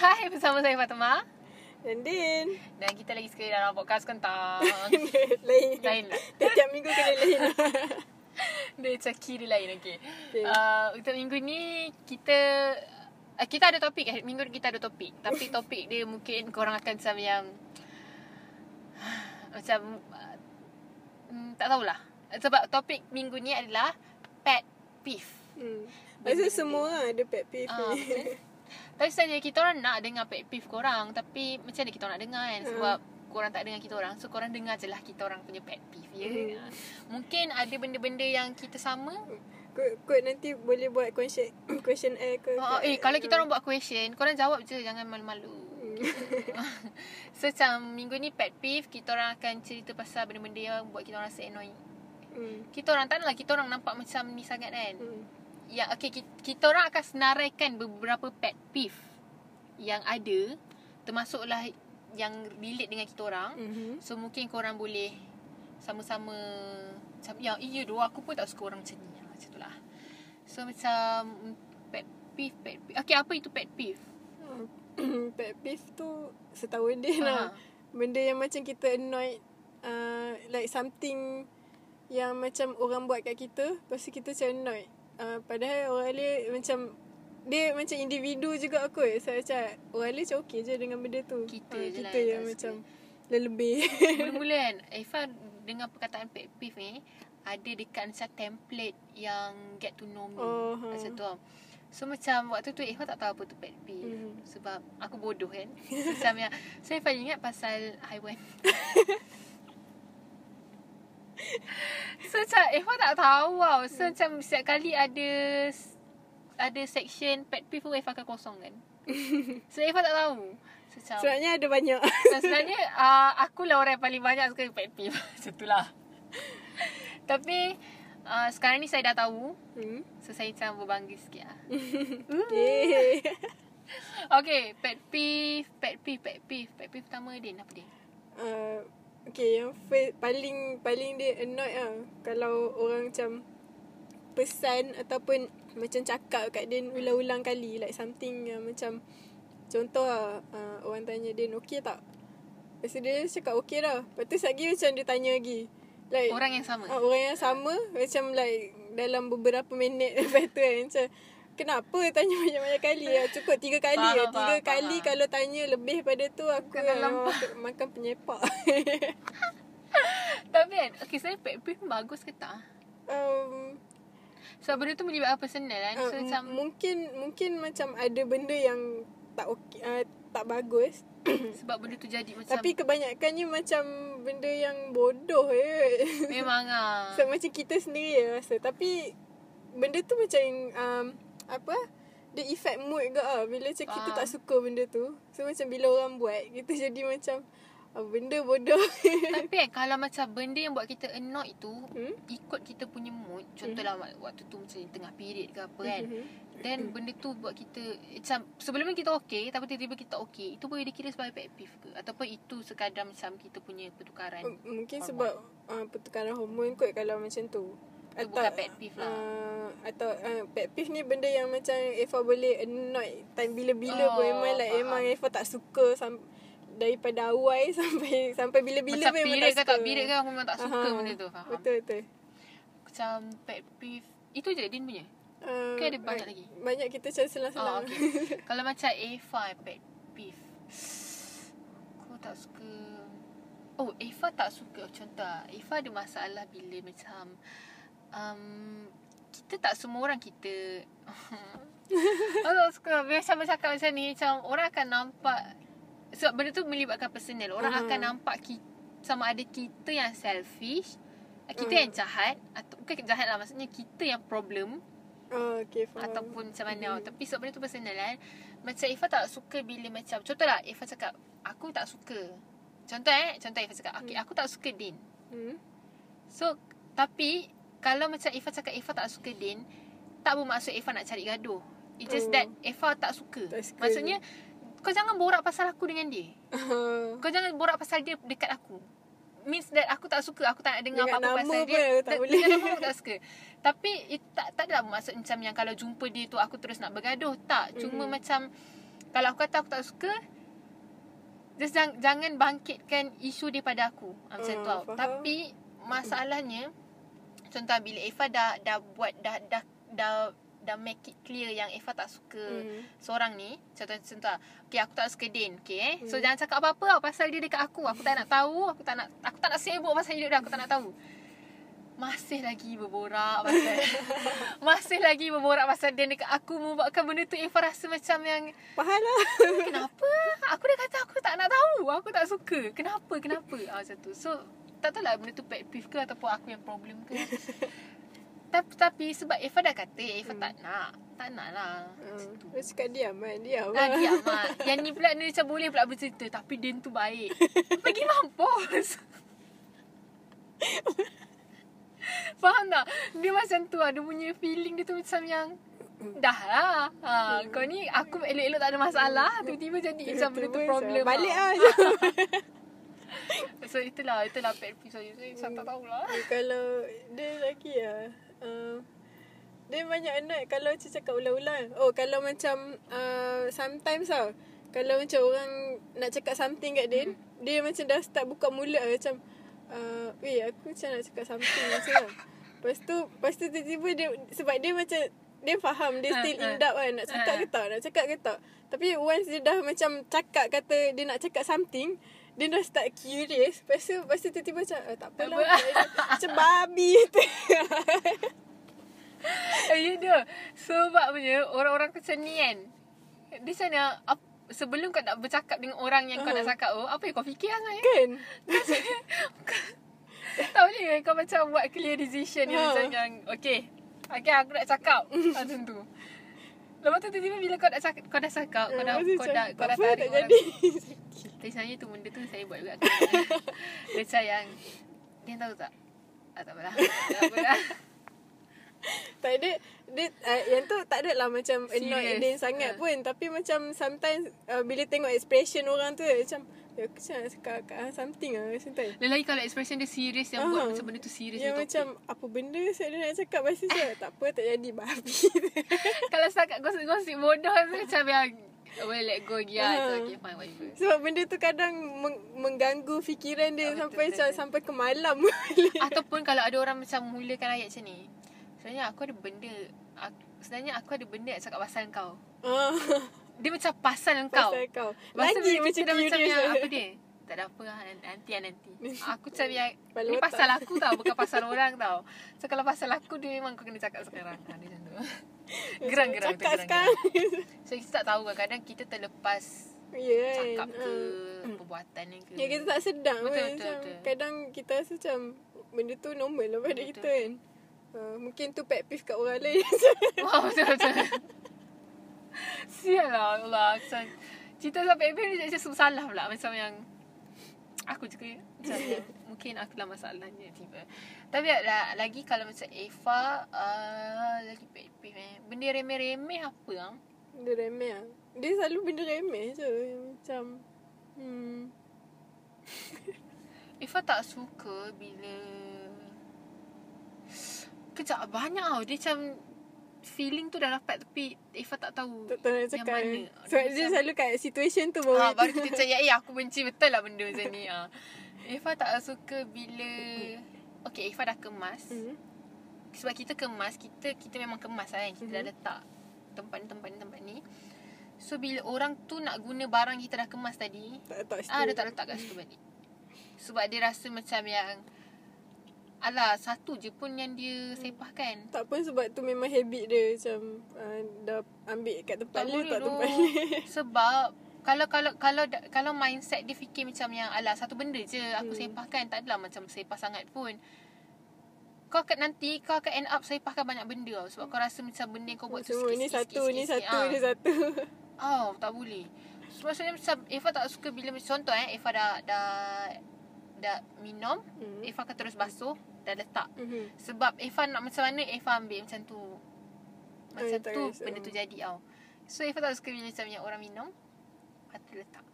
Hai, bersama saya Fatima Dan Din. Dan kita lagi sekali dalam podcast kentang Lain Lain lah. Tiap minggu kena lain. Dia caki dia lain okay. Okay. Uh, Untuk minggu ni Kita uh, Kita ada topik eh. Minggu ni kita ada topik. Tapi topik dia mungkin Korang akan macam yang Macam uh, mm, Tak tahulah. Sebab topik minggu ni adalah Pet peeve. Hmm. Rasa semua orang ada pet peeve Ah, ni betul. Tapi sebenarnya kita orang nak dengar pet peeve korang Tapi macam mana kita nak dengar kan Sebab korang tak dengar kita orang So korang dengar je lah kita orang punya pet peeve ya? Hmm. Ah. Mungkin ada benda-benda yang kita sama kot nanti boleh buat question question air ke oh, Eh kalau kita orang buat question Korang jawab je Jangan malu-malu So macam minggu ni pet peeve Kita orang akan cerita pasal benda-benda yang Buat kita orang rasa annoying hmm. Kita orang tak lah Kita orang nampak macam ni sangat kan Hmm. Ya, okay, kita, kita orang akan senaraikan beberapa pet peeve yang ada, termasuklah yang relate dengan kita orang. Mhm. So, mungkin korang boleh sama-sama, macam, ya, iya doh, aku pun tak suka orang macam ni. Ha, Macam tu lah. So, macam, pet peeve, pet peeve. Okay, apa itu pet peeve? pet peeve tu Setahu Din Ha. lah Benda yang macam kita annoyed uh, Like something Yang macam orang buat kat kita Lepas tu kita macam annoyed uh, Padahal orang lain macam Dia macam individu juga aku So macam Orang lain macam okay je dengan benda tu Kita Ah, je lah Kita yang yang macam Lebih Mula-mula kan, Ifah dengar perkataan pet peeve ni, ada dekat macam template yang get to know me. Oh. Macam tu tau. So macam waktu tu Ifah tak tahu apa tu pet peeve. Mhm. Sebab aku bodoh kan. macam yang, so Ifah ingat pasal haiwan. so macam Ifah tak tahu tau. So macam setiap kali ada ada section pet peeve tu Ifah akan kosongkan. so Ifah tak tahu. So macam Sebabnya ada banyak dan sebenarnya uh, akulah orang yang paling banyak suka pet peeve. Macam tu lah. Tapi uh, sekarang ni saya dah tahu. hmm. So saya macam berbangga sikit lah. Yeay. Okay, pet peeve, pet peeve, pet peeve. Pet peeve pertama Din, apa Din? uh, Okay yang first, paling paling dia annoyed lah. Kalau orang macam Pesan ataupun Macam cakap kat Din ulang-ulang kali Like something yang macam Contoh lah uh, Orang tanya Din okay tak? Lepas tu dia cakap okay dah. Lepas tu lagi macam dia tanya lagi. Like Orang yang sama. uh, Orang yang sama Macam like Dalam beberapa minit Lepas tu kan Macam Kenapa tanya banyak-banyak kali ya? Cukup tiga kali Faham, ya. faham, Tiga kali faham. kalau tanya lebih pada tu aku lampak. makan penyepak. Tapi kan, okay saya pet peeve bagus ke tak? um, Sebab benda tu melibatkan personal kan. So uh, macam, mungkin mungkin macam ada benda yang tak okey uh, tak bagus. sebab benda tu jadi macam, Tapi kebanyakannya macam benda yang bodoh je. memang ah. so macam kita sendiri je rasa. Tapi benda tu macam um, apa? Dia effect mood ke ah bila macam kita tak suka benda tu. So macam bila orang buat kita jadi macam ah, benda bodoh. Tapi kan kalau macam benda yang buat kita annoyed tu hmm? ikut kita punya mood Contohlah mm-hmm. waktu tu macam tengah period ke apa kan Mhm. Then benda tu buat kita Macam sebelum ni kita okay Tapi tiba-tiba kita okay Itu boleh dikira sebagai pet peeve ke Ataupun itu sekadar macam kita punya pertukaran Mungkin hormon. sebab uh, pertukaran hormon kot kalau macam tu. Itu bukan pet peeve lah. Uh, atau uh, pet peeve ni benda yang macam Eva boleh annoyed time bila-bila Oh, pun memang like faham. memang Eva tak suka sam- daripada awal sampai sampai bila-bila Macam memang period tak ke tak suka. period ke Aku memang tak suka Aha, benda tu Faham Betul betul. Macam pet peeve Itu je Din punya Uh, Ke ada banyak lagi? Banyak kita macam Oh, selang-selang. okay. Kalau macam Eva pet peeve Aku tak suka Oh Eva tak suka Contoh lah, Eva ada masalah bila macam um, Kita tak semua orang kita Aku suka Bila macam bercakap macam ni Macam orang akan nampak Sebab benda tu melibatkan personal Orang Mhm. akan nampak kita, Sama ada kita yang selfish Kita Mhm. yang jahat atau Bukan jahat lah Maksudnya kita yang problem Oh, okay, faham. Ataupun macam mana Mhm. Tapi sebab benda tu personal kan Macam Ifah tak suka bila macam Contohlah Ifah cakap Aku tak suka Contoh eh Contoh Ifah cakap Okay aku tak suka Din Hmm? So Tapi Kalau macam Ifah cakap Ifah tak suka Din Tak bermaksud Ifah nak cari gaduh It's just Oh. that Ifah tak suka Tak suka. Maksudnya Kau jangan borak pasal aku dengan dia Uh, Kau jangan borak pasal dia dekat aku Means that aku tak suka Aku tak nak dengar Dengan apa-apa pasal pun dia tak boleh. Dengan nama aku tak suka Tapi it, tak, tak adalah bermaksud macam yang Kalau jumpa dia tu Aku terus nak bergaduh Tak Cuma Mhm. macam Kalau aku kata aku tak suka, just jangan, jangan bangkitkan isu daripada aku. Ha, macam Hmm, tu tau. faham. Tapi masalahnya, contoh bila Eva dah dah buat dah dah dah dah make it clear yang Eva tak suka Hmm. seorang ni contoh contoh okay aku tak suka Din okay eh. So Hmm. jangan cakap apa-apa pasal dia dekat aku. Aku tak nak tahu aku tak nak aku tak nak sibuk pasal hidup dia aku tak nak tahu. Masih lagi berborak pasal masih lagi berborak pasal dia dekat aku membuatkan benda tu Eva rasa macam yang Faham lah. kenapa? Aku dah kata aku tak nak tahu aku tak suka. Kenapa kenapa? Ah, macam tu. So tak tahu lah benda tu pet peeve ke ataupun aku yang problem ke tapi, tapi sebab Eva dah kata Eva Hmm. tak nak tak nak lah Hmm. Dia cakap diam kan. Diam. Ah, diam mak. Yang ni pula ni macam boleh pula bercerita. Tapi Din tu baik. Pergi mampus. Faham tak? Dia macam tu lah. Dia punya feeling dia tu macam yang Dah lah ha, Kau ni Aku elok-elok tak ada masalah Tiba-tiba jadi macam benda tu problem Balik tau. lah. So itulah Itulah pet peeve saya Saya, saya tak tahulah Eh, kalau dia lagi lah uh, Dia banyak annoyed Kalau macam cakap ulang-ulang Oh kalau macam uh, Sometimes tau Kalau macam orang Nak cakap something kat dia hmm. Dia macam dah start buka mulut lah, Macam uh, Weh aku macam nak cakap something Macam lah Lepas tu Lepas tu tiba-tiba dia Sebab dia macam Dia faham Dia Ha, still ha. in doubt kan Nak cakap Ha. ke tak Nak cakap ke tak Tapi once dia dah macam Cakap kata Dia nak cakap something dia dah start curious Lepas tu, lepas tu tiba-tiba macam eh, Tak apalah apa. Macam babi tu Eh, Ya dia Sebab punya Orang-orang macam ni kan Dia macam mana ap- Sebelum kau nak bercakap dengan orang yang kau Ha. nak cakap tu Apa yang kau fikir kan eh? Kan Tak boleh kan kau macam buat clear decision ni Ha. macam yang Okay Okay aku nak cakap Macam tu Lepas tu tiba-tiba bila kau dah cakap Kau dah cakap Kau dah, tu kau dah, kau dah tarik tak orang. Jadi Tapi sebenarnya tu benda tu saya buat juga. Dia macam yang Dia tahu tak? Ah, Tak apalah. Tak apalah. Tak ada dia, uh, Yang tu tak ada lah Macam annoyed Serious. dia sangat Ha. pun. Tapi macam Sometimes uh, Bila tengok expression orang tu Macam Ya aku macam nak cakap uh, Something lah Macam tu. Lagi kalau expression dia serius Yang buat Ah. macam benda tu serius Yang dia macam Apa benda Saya nak cakap? Tu macam Tak apa tak jadi Babi gosip-gosip bodoh. Tu Macam yang Well let go dia Ah. It's okay fine whatever. Sebab benda tu kadang meng- Mengganggu fikiran dia Ah, betul, Sampai betul, betul. Sampai ke malam boleh Ataupun kalau ada orang macam mulakan ayat macam ni Sebenarnya aku ada benda aku, Sebenarnya aku ada benda nak cakap pasal kau. Ah, Dia macam pasal kau. Pasal kau. Lepas tu Lagi macam macam yang. Apa dia? Tak ada apa lah Nanti lah nanti. Aku macam yang Ni pasal aku tau Bukan pasal orang tau. So kalau pasal aku Dia memang kau kena cakap sekarang. Dia macam tu Gerang-gerang Cakap sekarang. So kita tak tahu kadang-kadang Kita terlepas Ya kan? Cakap ke Ah. Perbuatan ni ke. Ya kita tak sedar Betul, betul, betul, macam, betul. Kadang kita rasa macam Benda tu normal lah pada Betul, kita kan? Uh, Mungkin tu pet peeve kat orang lain. Wah betul-betul Sial lah Allah. Macam Cerita sampai Abel ni macam salah pula. Macam yang Aku juga Macam Mungkin aku lah masalahnya tiba Tapi lah, lagi kalau macam Eva uh, Lagi pet eh Benda remeh-remeh apa lah Benda remeh lah Dia selalu benda remeh je Yang Macam hmm, Eva tak suka bila Kejap banyak tau. Dia macam Feeling tu dah dapat Tapi Eva tak tahu Tak tahu nak Yang cakap mana. Sebab dia macam- selalu kat situation tu Ha, baru kita macam Eh aku benci betul lah benda macam ni. Ha. Eva tak suka bila Okay Eva dah kemas. Hmm. Sebab kita kemas Kita kita memang kemas lah kan. Kita dah Mhm. letak Tempat ni tempat ni. Tempat ni So bila orang tu nak guna barang kita dah kemas tadi Tak letak situ. Ah dia tak letak kat situ balik. Sebab dia rasa macam yang Alah satu je pun yang dia sepahkan. Tak pun sebab tu memang habit dia Macam uh, Dah ambil kat tempat Tak ni boleh Tak tempat ni Sebab kalau kalau kalau kalau mindset dia fikir macam yang alah satu benda je aku Hmm. sepahkan tak adalah macam sepah sangat pun. Kau akan nanti kau akan end up sepahkan banyak benda tau sebab kau rasa macam benda kau buat tu Semua sikit ni sikit, satu sikit, Ni sikit, satu ah. Ni satu Oh, tak boleh. So, maksudnya macam Eva tak suka bila contoh eh Eva dah dah dah minum, Hmm. Eva akan terus basuh dah letak. Mhm. Sebab Eva nak macam mana Eva ambil macam tu. Macam Oh, tak tu kisah. benda tu jadi tau. So Eva tak suka bila macam yang orang minum Tu letak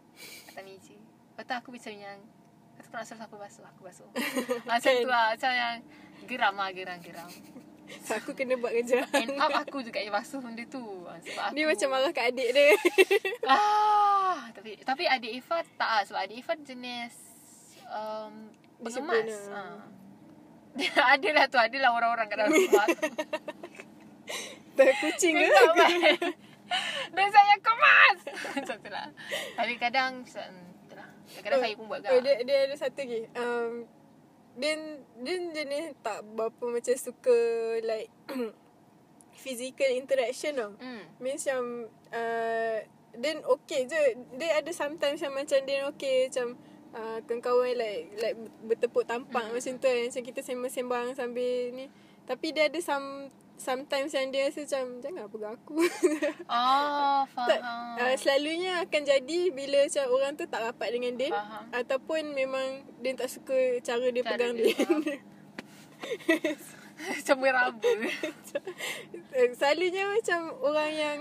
Atas meja Lepas tu aku macam yang Lepas tu kau nak suruh aku basuh Aku basuh Macam Kan? tu lah Macam yang Geram lah geram-geram So aku kena buat kerja. End up aku juga yang basuh benda tu. Ah, Sebab aku Dia macam marah kat adik dia. Ah, tapi tapi adik Ifat tak ah sebab adik Ifat jenis um, pengemas. Ah. lah. adalah tu adalah orang-orang kat dalam rumah. Tak kucing ke? Kau kan? Dan saya kemas. Macam tu lah. Tapi kadang lah. Kadang-kadang saya pun buat Oh, gak. dia, dia ada satu lagi. Um, dia, dia jenis tak berapa macam suka like physical interaction tau. Hmm. Means macam uh, Then okay je Dia ada sometimes yang macam Dia okay macam uh, Kawan-kawan like Like bertepuk tampak Mm. Macam tu kan Macam kita sembang-sembang Sambil ni Tapi dia ada some Sometimes yang dia rasa macam Jangan apa aku Oh, tak, faham. uh, Selalunya akan jadi Bila macam orang tu tak rapat dengan dia Faham. Ataupun memang Dia tak suka Cara dia Cara pegang dia. Macam meraba. Eh, Selalunya macam Orang yang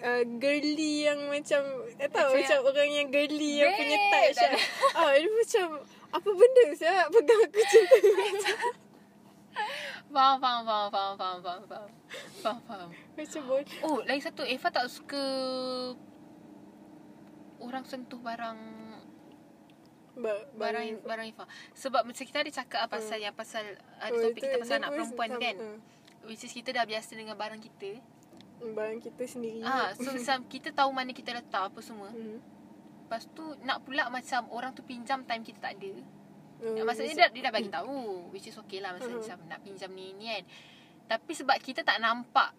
uh, Girly yang macam Tak tahu Macam Macam orang yang girly Yang punya touch tak ah, Dia macam Apa benda saya Pegang aku macam Faham, faham, faham, faham, faham, faham, faham. Faham, faham. Macam bodoh Oh, lagi satu. Eva tak suka orang sentuh barang ba- barang barang Eva. Sebab macam kita ada cakap hmm. pasal yang pasal ada Oh, topik kita pasal anak perempuan kan. ah. Which is kita dah biasa dengan barang kita. Barang kita sendiri Ah, so macam kita tahu mana kita letak apa semua. hmm. Lepas tu nak pula macam orang tu pinjam time kita tak ada. Uh, maksudnya dia, dia dah bagi tahu which is okay lah maksudnya macam nak pinjam ni ni kan. Tapi sebab kita tak nampak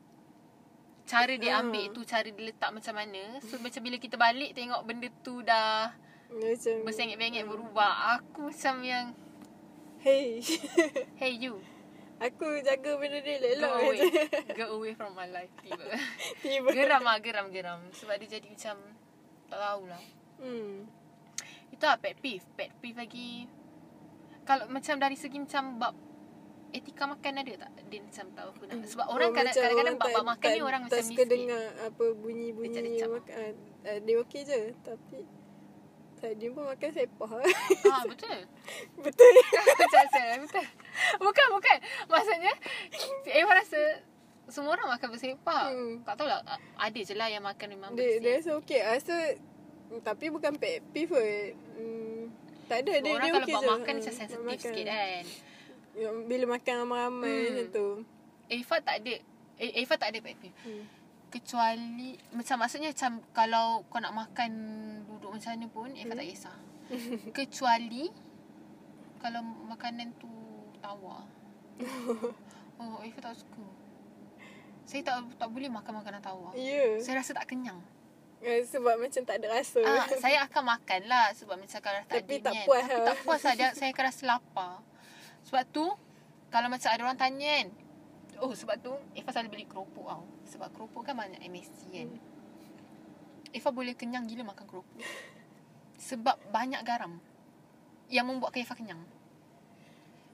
cara dia Hmm. ambil tu, cara dia letak macam mana. So macam bila kita balik tengok benda tu dah Macam bersengit-bengit berubah. Aku macam yang Hey hey you Aku jaga benda dia go elok away. macam Go away from my life tiba. Tiba geram lah geram geram sebab dia jadi macam tak tahulah. hmm. Itu lah pet peeve. Pet peeve lagi kalau macam dari segi macam bab etika makan ada tak? Dia macam tahu aku nak. Sebab orang Oh, kadang- kadang-kadang bab, bab makan ni orang tak macam suka miskin. dengar apa bunyi-bunyi Dia makan. Uh, dia okey je tapi tadi pun makan sepah. Ah betul. Betul. Saya betul. Bukan bukan. Maksudnya Eva rasa semua orang makan bersepah. Hmm. Tak tahulah ada je lah yang makan memang dia, dia bersih. rasa okey. Rasa tapi bukan pet peeve. Hmm, tak ada dia orang dia kalau okey je. makan Ah, macam sensitif makan. sikit kan. Yang Bila makan ramai-ramai Hmm. macam tu. Eva tak ada eh, Eva tak ada pet peeve. Hmm. Kecuali Macam maksudnya macam Kalau kau nak makan Duduk macam mana pun Eva Hmm. tak kisah Kecuali Kalau makanan tu Tawar Oh Eva tak suka Saya tak tak boleh makan makanan tawar Ya. Saya rasa tak kenyang Eh, Sebab macam tak ada rasa. ah, Saya akan makan lah Sebab macam kalau tak Tapi ada tak puas Tapi lah. tak puas lah dia- Saya akan rasa lapar Sebab tu Kalau macam ada orang tanya kan Oh sebab tu Eva selalu beli keropok tau Sebab keropok kan banyak MSG kan Hmm. Eva boleh kenyang gila makan keropok Sebab banyak garam Yang membuatkan Eva kenyang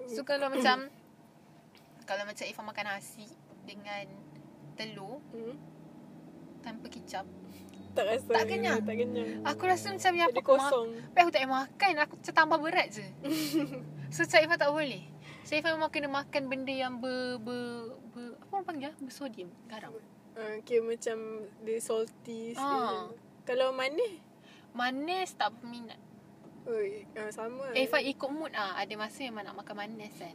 So kalau macam Kalau macam Eva makan nasi Dengan Telur Hmm. Tanpa kicap Tak rasa. Tak kenyang. Tak kenyang. Aku rasa macam yang Jadi aku kosong. Tapi aku tak payah makan Aku macam tambah berat je So macam Eva tak boleh So Eva memang kena makan benda yang ber, ber, ber Apa orang panggil ah? Bersodium Garam Uh, kira macam dia salty. Ah. Kalau manis, Manis tak berminat oh, uh, sama. Eva ikut mood ah Ada masa memang nak makan manis kan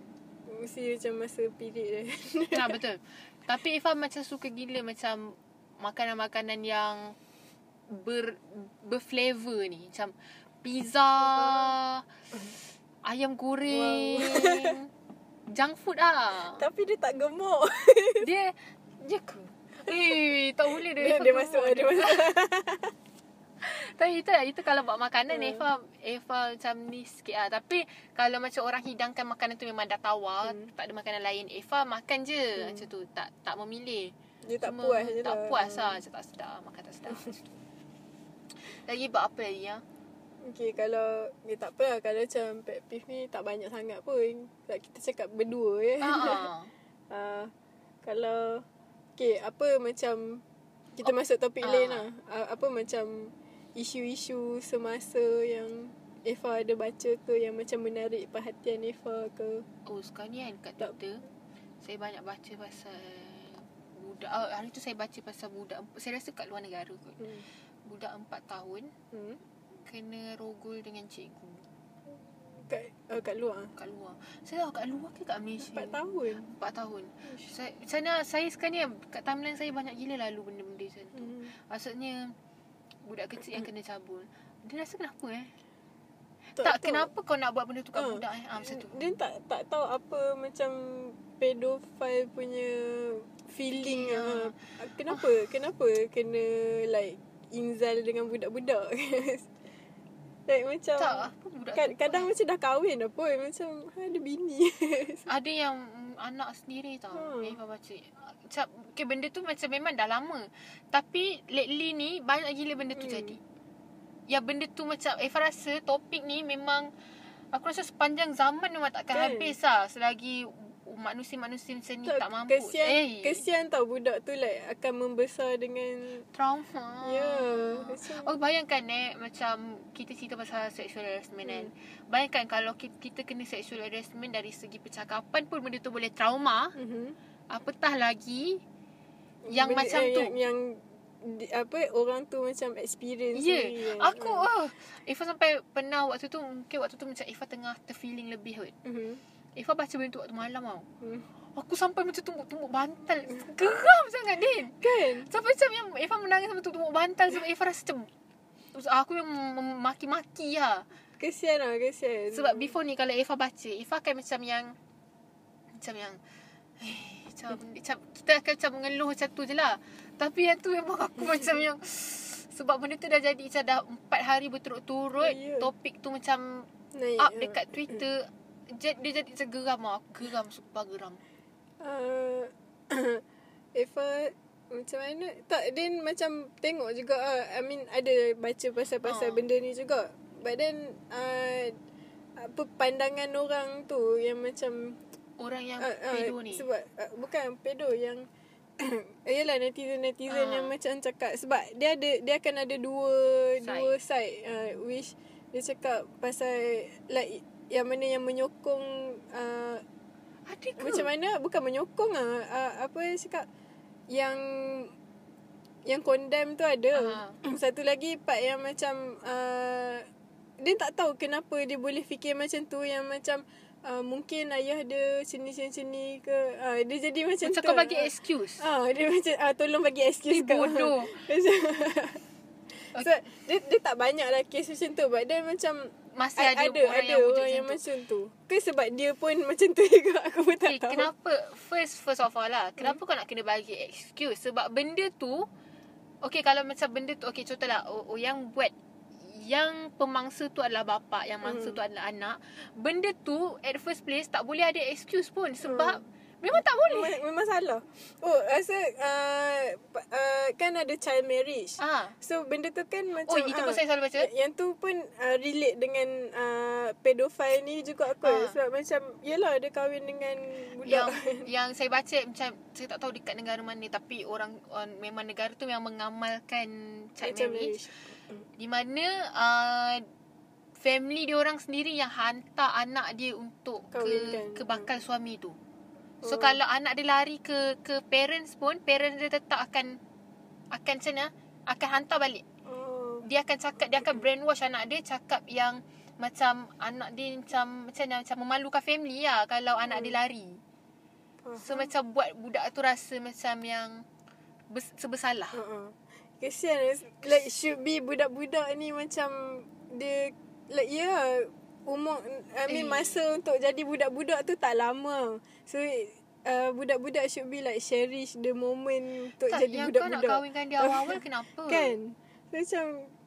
Mesti macam masa period dia. Nah betul Tapi Eva macam suka gila Macam Makanan-makanan yang Ber Berflavor ni Macam Pizza Ayam goreng Junk food ah Tapi dia tak gemuk. Dia Ya ke? Eh, tak boleh dia. dia, dia masuk, dia masuk. Tapi itu itu kalau buat makanan Hmm. Eva Eva macam ni sikit lah. Tapi kalau macam orang hidangkan makanan tu memang dah tawar, Hmm. tak ada makanan lain, Eva makan je macam tu, tak tak memilih. Dia tak Cuma puas je Tak lah. puas lah, macam tak sedap, makan tak sedap. lagi buat apa lagi ya? Okay, kalau... Eh, tak apa lah. Kalau macam pet peeve ni tak banyak sangat pun. Sebab kita cakap berdua ya. Ha. uh, kalau... Okay, apa macam... Kita masuk topik ah. lain lah. Uh, apa macam isu-isu semasa yang Eva ada baca ke yang macam menarik perhatian Eva ke? Oh, sekarang ni kan kat. Twitter Saya banyak baca pasal budak. Oh, hari tu saya baca pasal budak. Saya rasa kat luar negara kot. Hmm. Budak 4 tahun Hmm. kena rogol dengan cikgu Kat, uh, kat luar. kat luar. Saya tahu kat luar ke kat Malaysia? 4 tahun. 4 tahun. Saya, sana saya sekarang ni kat timeline saya banyak gila lalu benda-benda macam tu. Hmm. Maksudnya budak kecil yang kena cabul. Dia rasa kenapa eh? Tak, Tak, tahu. kenapa kau nak buat benda tu kat Ah. budak eh? Ah, macam tu. Dia tak tak tahu apa macam pedofile punya feeling Feeling, ah. ah. Kenapa? Kenapa kena like inzal dengan budak-budak? like macam Tak, apa budak kad, kadang macam dah kahwin dah pun macam ha, ada bini. Ada yang anak sendiri tau. Hmm. Hmm. Eva baca. Macam, okay, benda tu macam memang dah lama. Tapi lately ni banyak gila benda tu Hmm. hmm. jadi. Ya benda tu macam Eva rasa topik ni memang aku rasa sepanjang zaman memang takkan Kan? habis lah selagi manusia-manusia macam ni tak, tak mampu. kesian, eh, kesian tau budak tu like akan membesar dengan trauma. ya macam Oh bayangkan eh Macam Kita cerita pasal Sexual harassment kan Hmm. Bayangkan kalau kita, kita kena Sexual harassment Dari segi percakapan pun Benda tu boleh trauma mhm. Apatah lagi Yang Benda- macam eh, tu yang, yang di- apa orang tu macam experience Ya sendiri kan. Aku Ah. oh, Eva sampai pernah waktu tu Mungkin waktu tu macam Eva tengah terfeeling lebih kot Mhm. Eva baca benda tu waktu malam tau Hmm. Aku sampai macam tumbuk-tumbuk bantal Geram sangat Din Kan? Sampai macam yang Eva menangis sampai tumbuk bantal Sebab Eva rasa macam Aku yang mem- maki-maki lah Kesian lah, kesian. Sebab before ni kalau Eva baca, Eva akan macam yang macam yang eh, macam, macam kita akan macam mengeluh macam tu je lah. Tapi yang tu memang aku macam yang sebab benda tu dah jadi macam dah empat hari berturut-turut Ya. topik tu macam Naik, up ah. dekat Twitter J- dia jadi macam geram lah. Aku geram, sumpah geram. Uh, Eva macam mana? Tak, Din macam tengok juga ah. I mean ada baca pasal-pasal Ah. benda ni juga. But then uh, apa pandangan orang tu yang macam Orang yang ah, pedo ni. Sebab uh, bukan pedo yang Yalah netizen-netizen Ah. yang macam cakap sebab dia ada dia akan ada dua Side. dua side uh, which dia cakap pasal like yang mana yang menyokong uh, Ada ke? macam mana bukan menyokong ah uh, apa dia cakap yang yang condemn tu ada. Satu lagi part yang macam uh, dia tak tahu kenapa dia boleh fikir macam tu yang macam uh, mungkin ayah dia sini-sini ke uh, dia jadi macam, Macam tu. kau bagi excuse. Ah, dia macam ah, tolong bagi excuse Eh, bodoh. so, dia, dia tak banyak lah kes macam tu But then macam Masih ada, ada, orang ada yang wujud orang yang macam tu. macam tu Ke sebab dia pun macam tu juga Aku pun tak Okay, tahu kenapa first first of all lah kenapa hmm. kau nak kena bagi excuse sebab benda tu okay kalau macam benda tu okay contohlah oh, oh yang buat yang pemangsa tu adalah bapa yang mangsa Hmm. tu adalah anak benda tu at first place tak boleh ada excuse pun sebab memang tak boleh Memang, memang salah Oh rasa uh, uh, Kan ada child marriage ah So benda tu kan macam oh itu pun ah, saya selalu baca Yang tu pun uh, relate dengan uh, pedofile ni juga kot Ah. Sebab macam Yelah dia kahwin dengan budak yang yang saya baca macam saya tak tahu dekat negara mana tapi orang, orang memang negara tu memang mengamalkan child Child marriage marriage. Di mana uh, family dia orang sendiri yang hantar anak dia untuk Kahwinkan. ke ke bakal suami tu. So Oh. kalau anak dia lari ke ke parents pun parents dia tetap akan akan mana? Akan hantar balik. Oh Dia akan cakap dia akan brainwash anak dia cakap yang macam anak dia macam macam mana macam memalukan family lah kalau anak dia lari. So macam buat budak tu rasa macam yang bes- sebersalah. Uh-uh. Kesian Like should be budak-budak ni macam Dia Like ya yeah, Umur I mean Eh. masa untuk jadi budak-budak tu tak lama So uh, Budak-budak should be like Cherish the moment Untuk Tak, jadi yang kau budak-budak nak kahwinkan dia awal-awal kenapa? Kan so, Macam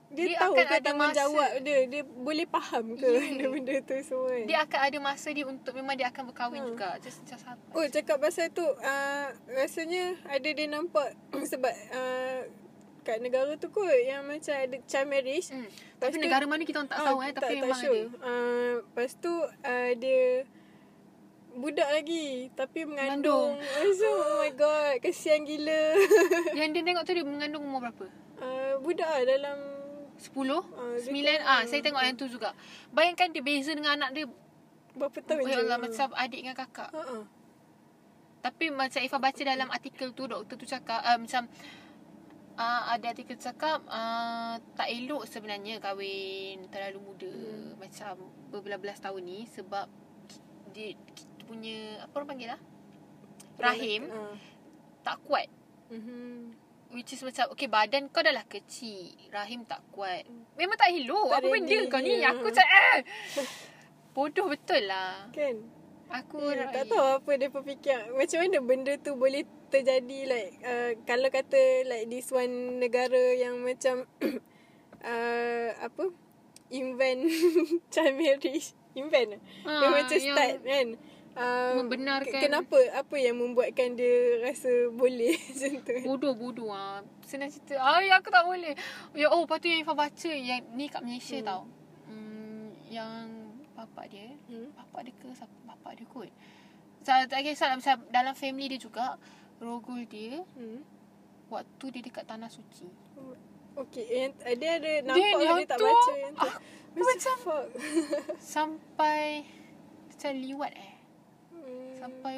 Dia, Dia tahu akan ke ada tanggungjawab dia Dia boleh faham ke Ya. Benda-benda tu semua kan? Dia akan ada masa dia untuk memang dia akan berkahwin Hmm. juga. Just macam sahabat. Oh cakap pasal tu uh, Rasanya Ada dia nampak Sebab uh, Kat negara tu kot Yang macam ada child marriage Hmm. Lepas Tapi tu- negara mana kita orang tak Ah, tahu eh tapi memang sure. ada. Uh, lepas tu uh, dia budak lagi tapi mengandung. So, oh my god, kesian gila. Yang dia tengok tu dia mengandung umur berapa? uh, budak lah dalam 10? Ah, dia 9? kan- Ah, saya tengok yang tu juga. Bayangkan dia beza dengan anak dia. berapa tahun Oh, je. ya Allah, macam adik dengan kakak. Uh-uh. Tapi macam Ifah baca dalam artikel tu doktor tu cakap uh, macam uh, ada artikel tu cakap uh, tak elok sebenarnya kahwin terlalu muda hmm. macam berbelas-belas tahun ni sebab dia kita punya apa orang panggil lah rahim Uh. tak kuat. Mhm. Which is macam Okay badan kau dah lah kecil Rahim tak kuat Memang tak elok Tak Apa benda ready, kau ni. Aku macam eh. Bodoh betul lah Kan? Aku Eh, tak tahu apa dia fikir. Macam mana benda tu boleh terjadi like uh, kalau kata like this one negara yang macam uh, apa invent child marriage invent ah. Ah, dia macam yang start kan uh, membenarkan- kenapa apa yang membuatkan dia rasa boleh macam tu? Bodoh-bodoh ah. Senang cerita Ay aku tak boleh ya, Oh lepas tu yang Ifah baca Yang ni kat Malaysia Hmm. tau hmm, Yang Bapak dia Hmm. Bapak dia ke siapa Bapak dia kot Saya tak kisah Macam dalam family dia juga Rogol dia hmm. Waktu dia dekat Tanah Suci Okay, yang, dia ada nampak Dia dia, yang dia tak tu, baca yang tu. aku macam fuck. Sampai Macam liwat eh Hmm. Sampai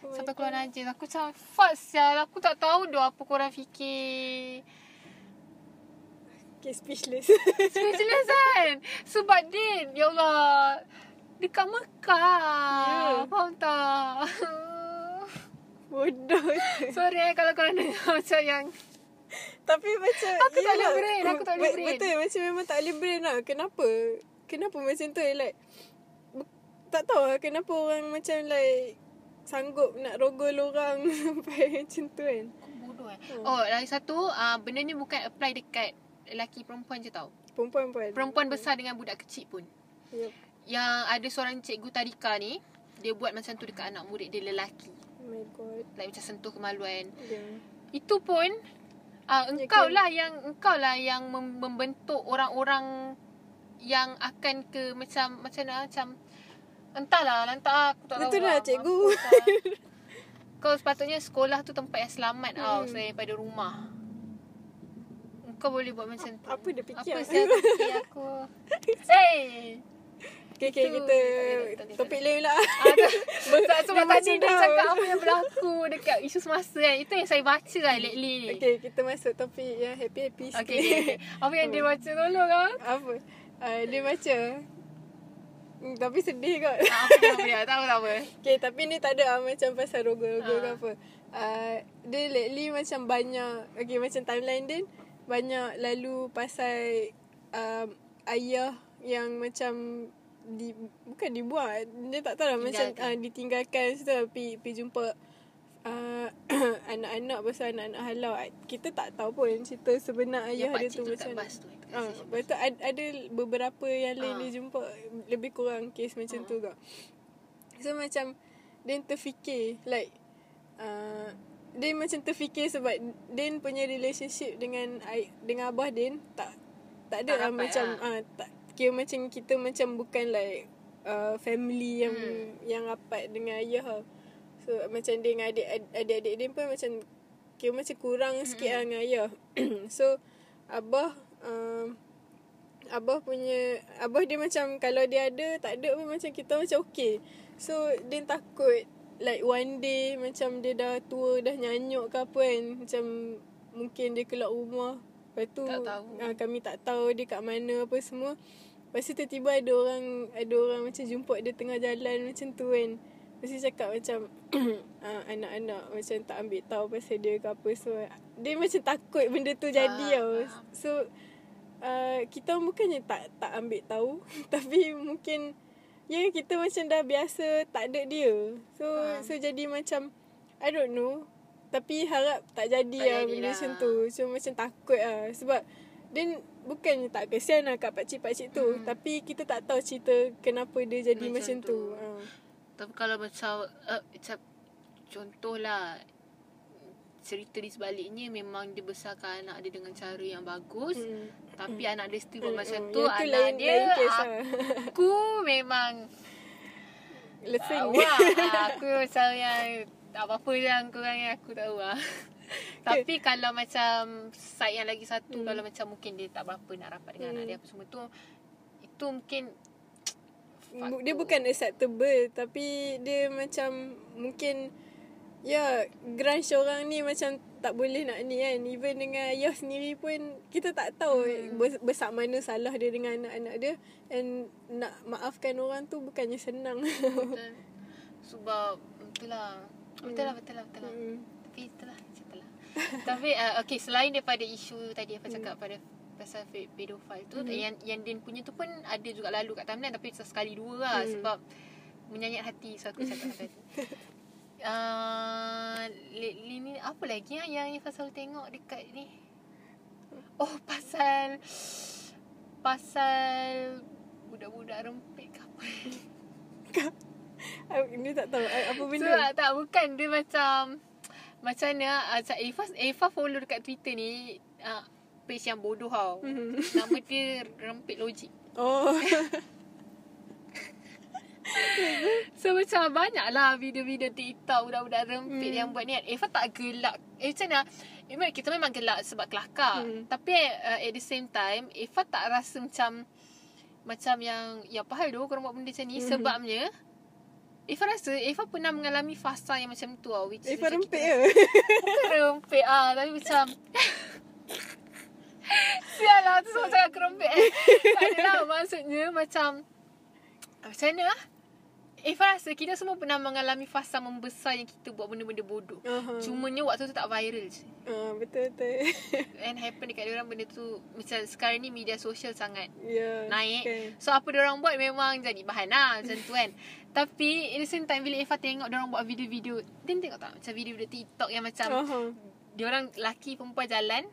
Oh Sampai keluar najis Aku macam Fuck sial Aku tak tahu dah Apa korang fikir Okay, speechless. Speechless kan Sebab Din Ya Allah Dekat Mekah Ya. Faham tak Bodoh. Sorry eh Kalau korang dengar Macam yang Tapi macam Aku tak boleh brain, aku tak boleh brain. Betul macam memang tak boleh brain lah Kenapa Kenapa macam tu like be- Tak tahu lah kenapa orang macam like Sanggup nak rogol orang Sampai macam tu kan Aku bodoh eh. Oh lagi satu uh, Benda ni bukan apply dekat Lelaki perempuan je tau Perempuan ada. Perempuan besar dengan budak kecil pun yep. Yang ada seorang cikgu tadika ni Dia buat macam tu dekat anak murid dia lelaki my god Like macam sentuh kemaluan yeah. Itu pun uh, engkau lah yang engkau lah yang mem- membentuk orang-orang yang akan ke macam macam mana macam entahlah lantak aku tak tahu. Betul lah, cikgu. Apa tak. Kau sepatutnya sekolah tu tempat yang selamat Hmm. tau selain daripada rumah. Kau boleh buat macam tu. Apa dia fikir? Apa saya fikir aku? Hey! Okay, okay kita tak Topik lain lah Ada Sebab, sebab tadi dia cakap apa yang berlaku dekat isu semasa kan. Itu yang saya baca lah lately ni. Okay kita masuk topik yang happy-happy sikit Okay, okay, okay. Apa yang dia baca tolong ah. Apa uh, Dia baca Hmm, Tapi sedih kot Ah, Apa? Tahu tak apa. Okay tapi ni tak ada lah Macam pasal rogol-rogol Ah. ke apa uh, Dia lately macam banyak Okay macam timeline dia Banyak lalu pasal um, Ayah yang macam di, Bukan dibuat Dia tak tahu lah Macam uh, ditinggalkan Situ lah pergi, pergi jumpa uh, Anak-anak pasal anak-anak halau Kita tak tahu pun Cerita sebenar ayah dia tu macam mana. tu. Ah, lepas tu ada, ada beberapa yang lain Ah. dia jumpa lebih kurang kes macam tu kak. So macam dia terfikir like uh, dia macam terfikir sebab Din punya relationship dengan dengan abah Din tak tak ada Tak lah macam ah tak kira macam kita macam bukan like uh, family yang Hmm. yang rapat dengan ayah lah. So macam dia dengan adik adik-adik dia pun macam kira macam kurang sikit lah dengan ayah. so abah um, abah punya abah dia macam kalau dia ada tak ada pun macam kita macam okey. So dia takut like one day macam dia dah tua dah nyanyuk ke apa kan macam mungkin dia keluar rumah lepas tu Tak tahu. ah, kami tak tahu dia kat mana apa semua. Lepas tu tiba-tiba ada orang Ada orang macam jumpa dia tengah jalan macam tu kan. Lepas tu cakap macam ah, Anak-anak macam tak ambil tahu pasal dia ke apa. So dia macam takut benda tu jadi Faham, tau. So uh, kita bukannya tak tak ambil tahu. Tapi mungkin Ya kita macam dah biasa tak ada dia. So Faham. so jadi macam I don't know Tapi harap tak jadi Tak lah benda lah. macam tu So macam takut lah Sebab Dia bukannya tak kesian lah kat pakcik-pakcik tu Hmm. Tapi kita tak tahu cerita Kenapa dia jadi macam, Macam tu, tu. Ha. Tapi kalau macam, uh, macam contohlah cerita di sebaliknya memang dia besarkan anak dia dengan cara yang bagus. Hmm. Tapi anak dia still buat Hmm, macam hmm. tu. Yang anak lain- dia, lain lah. aku memang Lesing Wah, ah, aku macam yang apa-apa yang kurang yang aku tahu lah. Tapi kalau macam side yang lagi satu Hmm. kalau macam mungkin dia tak berapa nak rapat dengan Hmm. anak dia apa semua tu itu mungkin Bu- Dia bukan acceptable Tapi dia macam Mungkin Ya, grunge orang ni macam tak boleh nak ni kan. Even dengan ayah sendiri pun kita tak tahu hmm. besar mana salah dia dengan anak-anak dia. And nak maafkan orang tu bukannya senang. Betul. Sebab betul lah. Betul lah, betul lah, betul lah. Hmm. Tapi betul lah, betul lah. Tapi uh, okay, selain daripada isu tadi apa cakap Hmm. pada pasal pe- pedofile tu yang yang Din punya tu pun ada juga lalu kat timeline tapi sekali dua lah Hmm. sebab menyayat hati so aku cakap tadi. Uh, lately ni apa lagi ah yang Ifah selalu tengok dekat ni? Oh pasal pasal budak-budak rempit ke apa? Aku ni tak tahu a- apa So benda. tak, tak bukan dia macam macam mana uh, Eva Eva follow dekat Twitter ni uh, page yang bodoh tau. Mhm. Nama dia Rempit Logik. Oh. So macam banyak lah video-video TikTok budak-budak rempit Hmm. yang buat ni. Eva tak gelak. Eh macam mana? Memang kita memang gelak sebab kelakar. Hmm. Tapi uh, at the same time, Eva tak rasa macam macam yang ya apa hal tu korang buat benda macam ni Hmm. sebabnya Eva rasa Eva pernah mengalami fasa yang macam tu tau. Which rempit kita- ke? Bukan rempit ah Tapi macam Sial lah Tu sebab cakap kerempit Tak adalah Maksudnya macam Macam mana lah Eva rasa kita semua pernah mengalami fasa membesar yang kita buat benda-benda bodoh. Aha. Cumanya waktu tu tak viral je. Ah, betul betul. And happen dekat dia orang benda tu macam sekarang ni media sosial sangat ya. naik. Kan. So apa dia orang buat memang jadi bahan lah macam tu kan. Tapi at the same time bila Eva tengok dia orang buat video-video, dia tengok tak macam video-video TikTok yang macam Aha. dia orang lelaki perempuan jalan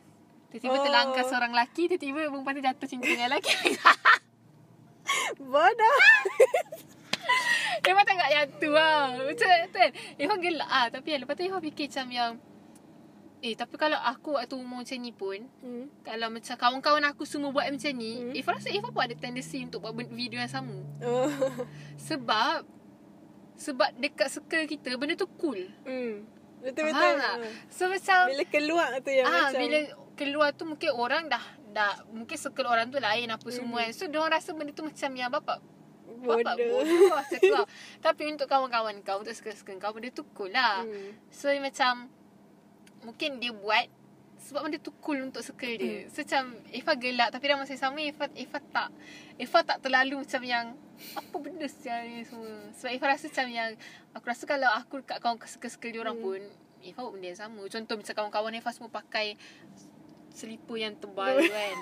Tiba-tiba Oh. terlangkah seorang lelaki Tiba-tiba perempuan tu jatuh cinta dengan lelaki Bodoh. Eva tengok yang tu lah Macam tu kan Eva gelak lah Tapi lepas tu Eva fikir macam yang Eh tapi kalau aku waktu umur macam ni pun Hmm. Kalau macam kawan-kawan aku semua buat macam ni Hmm. Eva rasa Eva pun ada tendency untuk buat video yang sama Oh. Sebab Sebab dekat circle kita Benda tu cool Hmm. Betul Faham tak? Ah. So macam Bila keluar tu yang ah, macam Bila keluar tu mungkin orang dah dah Mungkin circle orang tu lain apa Hmm. semua kan So diorang rasa benda tu macam yang bapak Bapak bodoh. bodoh. Tapi untuk kawan-kawan kau Untuk circle-circle kau Benda tu cool lah Hmm. So macam Mungkin dia buat Sebab benda tu cool untuk circle dia Hmm. So macam Eva gelak Tapi dalam masa yang sama Eva, Eva tak Eva tak terlalu macam yang Apa benda sial ni semua Sebab Eva rasa macam yang Aku rasa kalau aku kat kawan circle-circle dia orang Hmm. pun Eva buat benda yang sama Contoh macam kawan-kawan Eva semua pakai Selipar yang tebal kan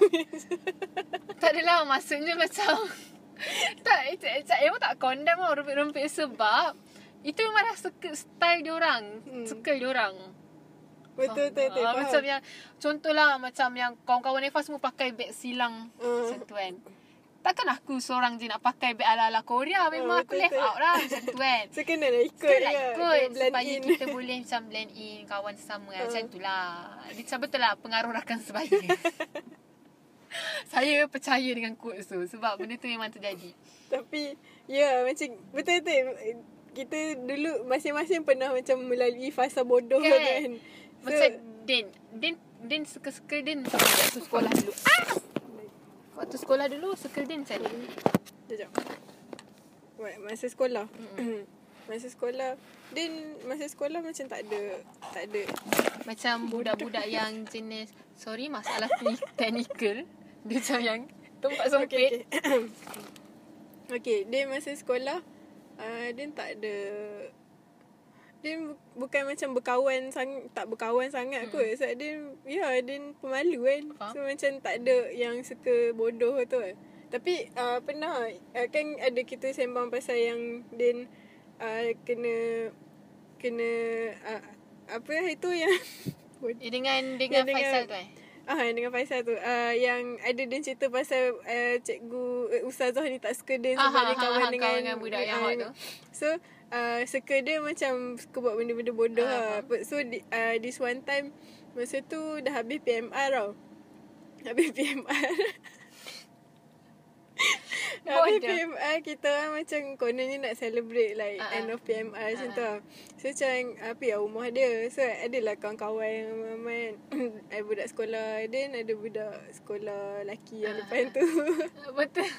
Tak adalah maksudnya macam Tak Ecak Eva tak condemn lah Rempit-rempit sebab Itu memang dah circle, style dia orang Hmm. Circle dia orang Betul betul betul. Ah, faham. Macam yang Contohlah macam yang Kawan-kawan Eva semua pakai beg silang Ah. Macam tu kan Takkan aku seorang je nak pakai beg ala-ala Korea Memang Ah, aku betul, left betul. out lah Macam tu kan So kena nak ikut lah juga. ikut Kena blend Supaya in. kita boleh macam blend in Kawan sesama kan Macam Ah. tu lah Dia macam betul lah Pengaruh rakan sebaya Saya percaya dengan quotes tu Sebab benda tu memang terjadi Tapi ya macam betul betul kita dulu masing-masing pernah macam melalui fasa bodoh Kan? kan. So, Macam Din Din Din suka-suka Din macam Waktu sekolah dulu ah! Waktu sekolah dulu Suka Din macam Sekejap. Masa sekolah. masa sekolah Din masa sekolah macam tak ada tak ada Macam budak-budak yang jenis Sorry masalah te- technical. Dia macam yang Tempat sempit. Okay, okay. okay, dia masa sekolah uh, Dia tak ada Dia bu- bukan macam berkawan sang, Tak berkawan sangat kot. Sebab dia Ya, dia pemalu kan. Faham. So macam tak ada yang suka bodoh tu. Kan Tapi uh, pernah uh, Kan ada kita sembang pasal yang Din uh, kena Kena uh, Apa itu yang eh, Dengan dengan Yang dengan- Faisal tu eh? Ah dengan Faisal tu. Uh, Yang ada dia cerita pasal uh, Cikgu uh, Ustazah ni tak suka dia Sebab Ah, dia kawan ah, dengan kawan dengan budak yang hot tu. So uh, Suka dia macam Suka buat benda-benda bodoh Ah, lah. So di, uh, this one time Masa tu dah habis PMR tau. Habis PMR Habis. PMR kita orang macam kononnya nak celebrate like Ah, ah. end of PMR macam Ah, tu lah. So macam apa ya rumah dia. So adalah kawan-kawan yang ramai kan. Ada budak sekolah dan ada budak sekolah lelaki yang Ah, depan tu. Betul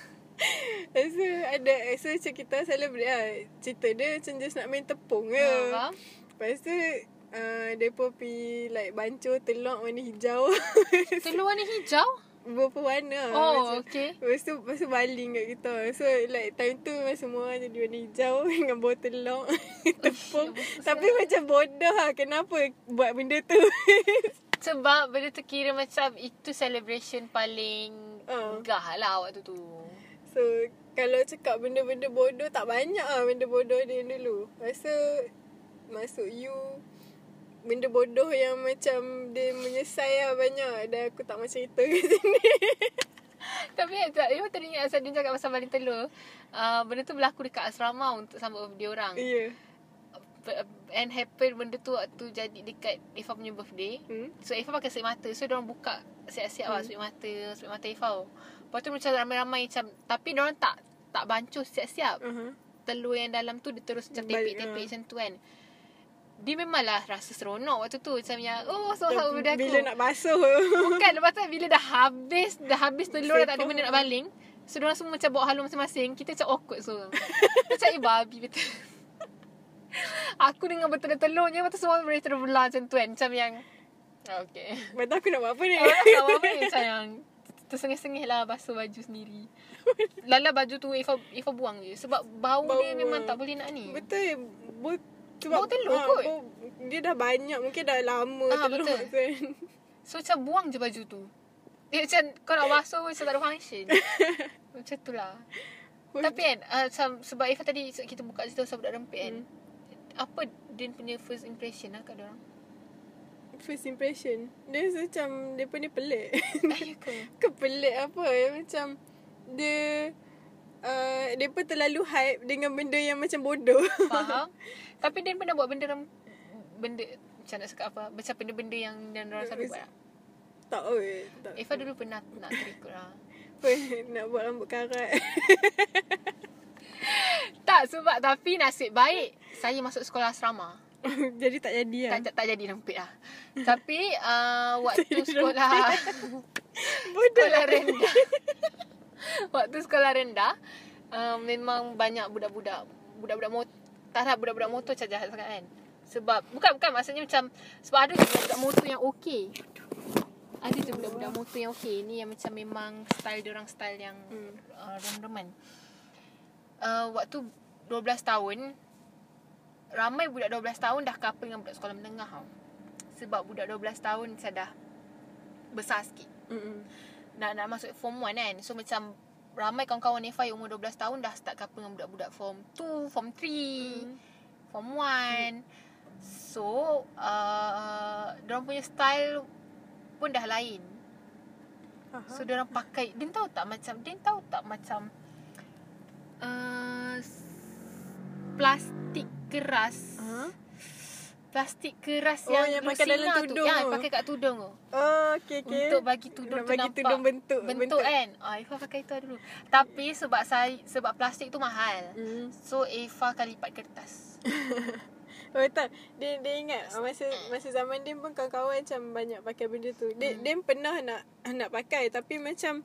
so ada so macam kita celebrate lah. Cerita dia macam just nak main tepung. Ah, faham? Lepas tu uh, Mereka pergi like bancuh telur warna hijau Telur warna hijau? Beberapa warna Oh, macam, okay. Lepas tu, lepas tu baling kat kita So like time tu semua orang jadi warna hijau Dengan bau telur Tepung Tapi macam bodoh lah Kenapa buat benda tu Sebab benda tu kira macam itu celebration paling Ah. gah lah waktu tu. So kalau cakap benda-benda bodoh Tak banyak lah benda bodoh dia dulu Lepas tu Masuk you Benda bodoh yang macam Dia menyesai lah banyak Dan aku tak mau cerita kat sini Tapi tak, you teringat Asal dia cakap pasal baling telur. Uh, benda tu berlaku dekat asrama untuk sambut birthday orang. Ya yeah. And happen benda tu waktu jadi dekat Ifa punya birthday. hmm? So Ifa pakai slip mata So diorang buka Siap-siap lah slip mata Slip mata Ifa Lepas tu macam ramai-ramai macam Tapi diorang tak Tak bancuh siap-siap uh-huh. Telur yang dalam tu Dia terus macam tepik-tepik ah. macam tu kan Dia memanglah rasa seronok waktu tu. Macam yang Oh sama-sama benda aku. Bila nak basuh. Bukan lepas tu bila dah habis Dah habis telur dah tak ada benda nak baling. So diorang semua macam bawa halu masing-masing. Kita macam awkward so Macam eh babi betul. Aku dengan betul telurnya Lepas tu semua boleh terbelah macam tu kan. Macam yang Okay. Tu aku nak buat apa ni? Orang tak tahu apa ni? Macam yang Tersengih-sengih lah Basuh baju sendiri. Lala baju tu Ifa, Ifa buang je. Sebab bau, Bau, dia memang tak boleh nak ni. Betul Bau, Bau telur kot. bau, Dia dah banyak Mungkin dah lama Ah, telur betul. tu kan. So macam buang je baju tu. Dia macam Kau nak basuh Macam tak ada function. Macam tu lah. Tapi kan uh, macam, Sebab Ifa tadi Kita buka cerita pasal budak rempit kan Hmm. Apa Din punya first impression lah kat orang? First impression? Dia macam Dia pun dia pelik. Ayah ke? Ke pelik apa? Ya? Macam Dia uh, Dia pun terlalu hype Dengan benda yang macam bodoh. Faham Tapi Din pernah buat benda rem, Benda Macam nak cakap apa Macam benda-benda yang Dan orang selalu buat? Tak? Tak oi tak. Eva dulu pernah nak terikut lah. Nak buat rambut karat. Tak sebab Tapi nasib baik Saya masuk sekolah asrama. Jadi tak jadi lah. Tak, tak, tak jadi rempit lah. Tapi uh, Waktu sekolah Sekolah rendah. Waktu sekolah rendah uh, Memang banyak budak-budak Budak-budak motor Tak lah budak-budak motor macam jahat sangat kan Sebab Bukan bukan maksudnya macam Sebab ada je budak-budak motor yang okey Ada je budak-budak motor yang okey Ni yang macam memang Style dia orang style yang Hmm. uh, Rem-reman uh, Waktu 12 tahun Ramai budak 12 tahun Dah couple dengan budak sekolah menengah tau Sebab budak 12 tahun Macam dah Besar sikit Mm-mm. nak nak masuk form 1 kan. So macam ramai kawan-kawan Nefa yang umur 12 tahun dah start couple dengan budak-budak form 2, form 3, Hmm. form 1. So, uh, diorang punya style pun dah lain. Aha. So, diorang pakai, Din tahu tak macam, Din tahu tak macam uh, plastik keras. Ha? Plastik keras Oh, yang, yang pakai dalam singa tudung tu. Ya, tu. pakai kat tudung tu. Oh okay okay Untuk bagi tudung Nak tu bagi nampak tudung bentuk bentuk, bentuk. kan. Ah, Eva pakai tu dulu. Tapi sebab saya sebab plastik tu mahal. Hmm. So Eva akan lipat kertas. Oh tak Dia, dia ingat Masa masa zaman dia pun Kawan-kawan macam Banyak pakai benda tu Dia, Hmm. dia pernah nak Nak pakai Tapi macam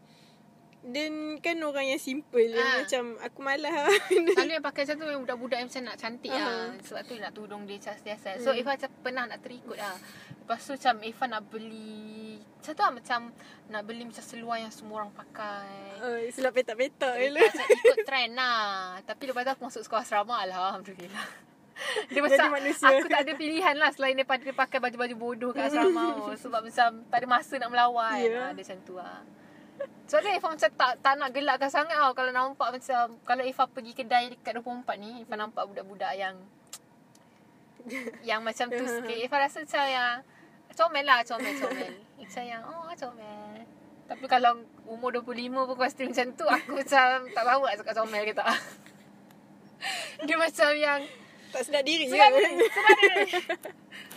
Dia kan orang yang simple Yang Ah. macam Aku malas lah Selalu yang pakai macam tu budak-budak yang macam nak cantik Aha. lah. Sebab tu nak tudung dia macam siasat. So Hmm. Eva macam pernah nak terikut lah. Lepas tu macam Eva nak beli macam tu lah macam nak beli macam seluar yang semua orang pakai. oh, Selap petak-petak je lah macam ikut trend lah. Tapi lepas tu aku masuk sekolah asrama Alhamdulillah. Dia Jadi macam manusia. aku tak ada pilihan lah selain daripada dia pakai baju-baju bodoh kat asrama. Sebab macam tak ada masa nak melawan. Ya. Yeah. Ha, dia macam tu lah. So Eva macam tak tak nak gelakkan sangat tau kalau nampak macam kalau Eva pergi kedai dekat 24 ni Eva nampak budak-budak yang yang macam tu sikit. Eva rasa macam yang comel lah, comel, comel. Macam yang oh comel. Tapi kalau umur 25 pun kau still macam tu aku macam tak tahu nak cakap comel ke tak. Dia macam yang Tak sedap diri diri, sedap diri.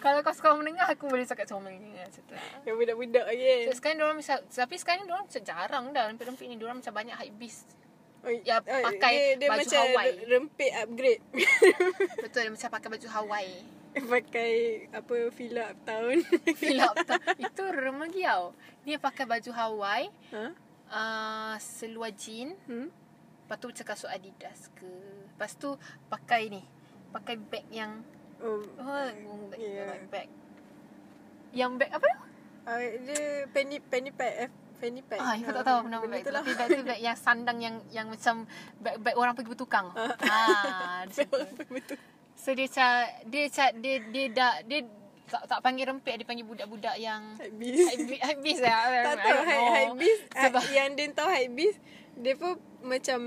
Kalau kau sekolah menengah aku boleh cakap comel ni macam tu lah. Yang budak-budak kan So, sekarang diorang misal, tapi sekarang diorang macam jarang dah rempit-rempit ni. Diorang macam banyak hype beast. oh, Ya, pakai dia, dia baju macam Hawaii. rempit upgrade Betul, dia macam pakai baju Hawaii. Pakai Apa Fila uptown Feel up tau. Itu rem lagi tau. Dia pakai baju Hawaii, Ha? uh, seluar jean, Hmm? lepas tu macam kasut Adidas ke. Lepas tu pakai ni, pakai bag yang Oh, Oh, Yeah. yeah. bag. Yang bag apa tu? uh, dia penny penny pad eh, penny pad. Ah, Ah, tak tahu nama benda bag tu lah. Tapi bag tu bag yang sandang yang yang macam bag-bag orang pergi bertukang. Ah. ah. Betul. So dia macam dia macam dia dia dah dia tak tak panggil rempit dia panggil budak-budak yang Habis. habis habis lah. tak tahu hype hype beast yang dia tahu hype beast dia pun macam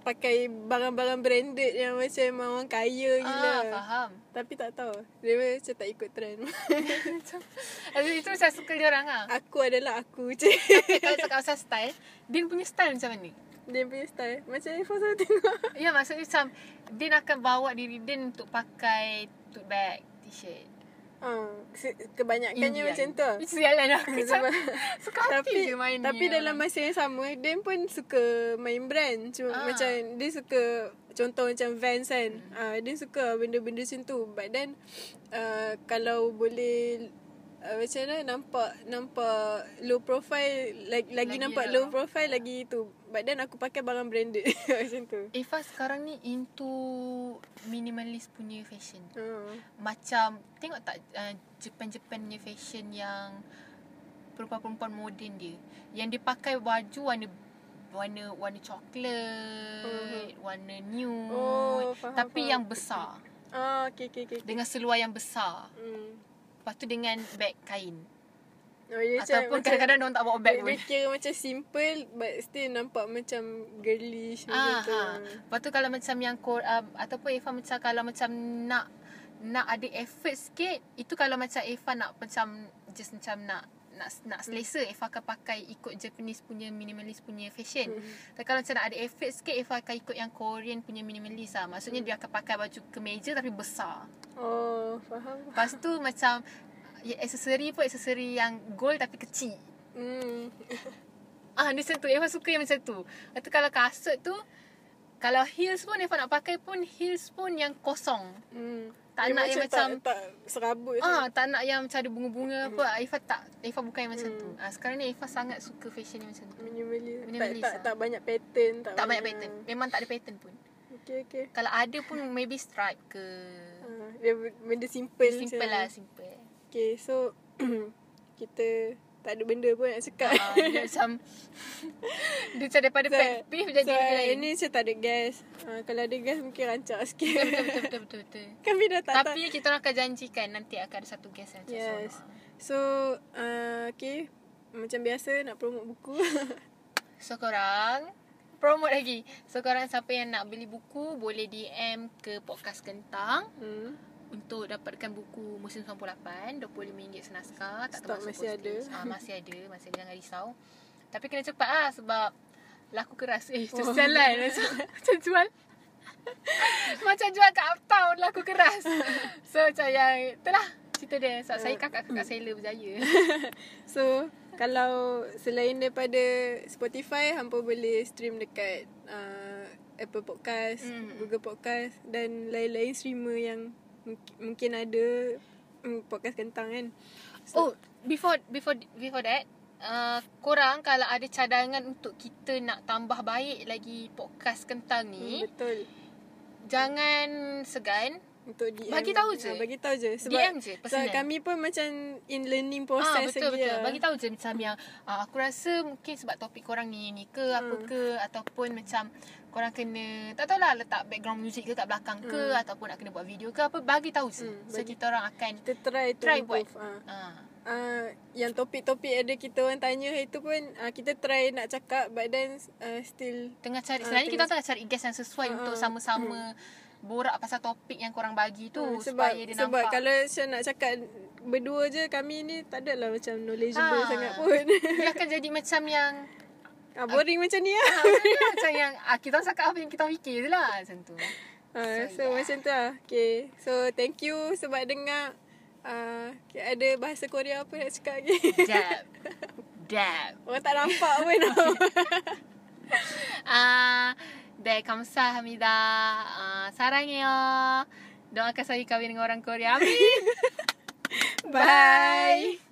pakai barang-barang branded yang macam orang kaya gila. ah, faham. Tapi tak tahu. Dia macam tak ikut trend. Habis itu saya suka dia orang ah. aku adalah aku je. Tapi kalau cakap pasal style, dia punya style macam mana? dia punya style. Macam Ifah selalu tengok. Ya maksudnya macam dia akan bawa diri dia untuk pakai tote bag, t-shirt. Ah, kebanyakannya Indian. macam tu. lah. Sialan aku macam Sebab, suka hati tapi je main tapi ni. dalam masa yang sama dia pun suka main brand cuma Ah. macam dia suka contoh macam Vans kan hmm. uh, dia suka benda-benda macam tu but then uh, kalau boleh uh, macam mana nampak nampak low profile lagi, lagi Lagi nampak lah. low profile lagi tu but then aku pakai barang branded macam tu Eva sekarang ni into minimalist punya fashion. uh. Macam tengok tak uh, Japan-Japan punya fashion yang perempuan-perempuan moden dia. Yang dia pakai baju warna warna warna coklat, Mhm. warna nude, Oh, faham, tapi faham. yang besar. ah okay okay okay Dengan seluar yang besar. hmm. Lepas tu dengan beg kain. oh, dia macam- Ataupun macam- kadang-kadang orang tak bawa beg pun. dia kira macam simple but still nampak macam girlish macam Ah, tu. ha. Lepas tu kalau macam yang kor, uh, ataupun Eva macam kalau macam nak nak ada effort sikit, itu kalau macam Eva nak macam just macam nak nak nak selesa Eva akan pakai ikut Japanese punya minimalist punya fashion. Hmm. Tapi kalau macam nak ada effort sikit Eva akan ikut yang Korean punya minimalist lah. Maksudnya dia akan pakai baju kemeja tapi besar. Oh, faham. Lepas tu macam ya, aksesori pun aksesori yang gold tapi kecil. Hmm. Ah, dia macam tu. Eva suka yang macam tu. Lepas tu kalau kasut tu, kalau heels pun Eva nak pakai pun heels pun yang kosong. Hmm. Tak Dia nak yang tak, macam- tak serabut. Ah, tak nak yang macam ada bunga-bunga apa. Eva tak. Eva bukan yang macam Hmm. tu. Ah, sekarang ni Eva sangat suka fashion yang macam tu. Minimalis. Minimalis tak, tak, lah. tak banyak pattern. Tak, Tak banyak pattern. Memang tak ada pattern pun. Okay, okay. Kalau ada pun maybe stripe ke. Ah, dia benda simple. Simple macam. lah, simple. Okay, so kita tak ada benda pun nak cakap. Ah, dia macam dia macam daripada So- pet peeve jadi so, benda lain. ini macam tak ada gas. Ah, kalau ada gas mungkin rancak sikit. Betul, betul, betul, betul, betul. Kami dah tak Tapi kita orang akan janjikan nanti akan ada satu guest yang Yes. So, uh, okay. Macam biasa nak promote buku. So korang Promote lagi So korang siapa yang nak beli buku Boleh DM ke Podcast Kentang hmm. Untuk dapatkan buku Musim 98 RM25 senaskah Tak termasuk masih ada. postage. ah, Masih ada Masih ada jangan risau Tapi kena cepat lah Sebab Laku keras Eh Oh. oh. jalan macam, macam jual Macam jual kat uptown Laku keras So macam yang Itulah Cerita dia Sebab saya kakak-kakak seller berjaya So, kalau selain daripada Spotify, hampa boleh stream dekat uh, Apple Podcast, Hmm. Google Podcast dan lain-lain streamer yang mungkin, mungkin ada mm, podcast kentang kan. Oh, before before before that, uh, korang kalau ada cadangan untuk kita nak tambah baik lagi podcast kentang Hmm, ni, betul. jangan segan. Untuk DM. Bagi tahu je. Ah, bagi tahu je. Sebab, DM je, sebab personal. kami pun macam in learning Ah, process betul lagi betul. lah. Bagi tahu je macam yang uh, aku rasa mungkin sebab topik korang ni ni ke apa Hmm. ke ataupun macam korang kena tak tahulah letak background music ke kat belakang ke Hmm. ataupun nak kena buat video ke apa bagi tahu je. Hmm, So bagi- kita orang akan Kita try to Try improve. Ah. uh, uh, yang topik-topik ada kita orang tanya itu pun uh, kita try nak cakap but then uh, still Tengah cari Ah, Sebenarnya kita tengah- tengah cari guest yang sesuai Ah, Untuk sama-sama Borak pasal topik yang korang bagi tu uh, sebab Supaya dia sebab nampak kalau saya nak cakap berdua je kami ni tak adalah macam knowledgeable Ah. sangat pun. Dia akan jadi macam yang ah, boring macam ni lah. ah, dia Macam yang ah, Kita cakap apa yang kita fikir je lah Macam tu Ah, So, so yeah. macam tu lah. Okay. So thank you sebab dengar uh, ada bahasa Korea apa nak cakap lagi. Dab Dab Orang tak nampak pun. Ah, 네 감사합니다 아, 사랑해요 Doakan saya kahwin dengan orang Korea Amin Bye.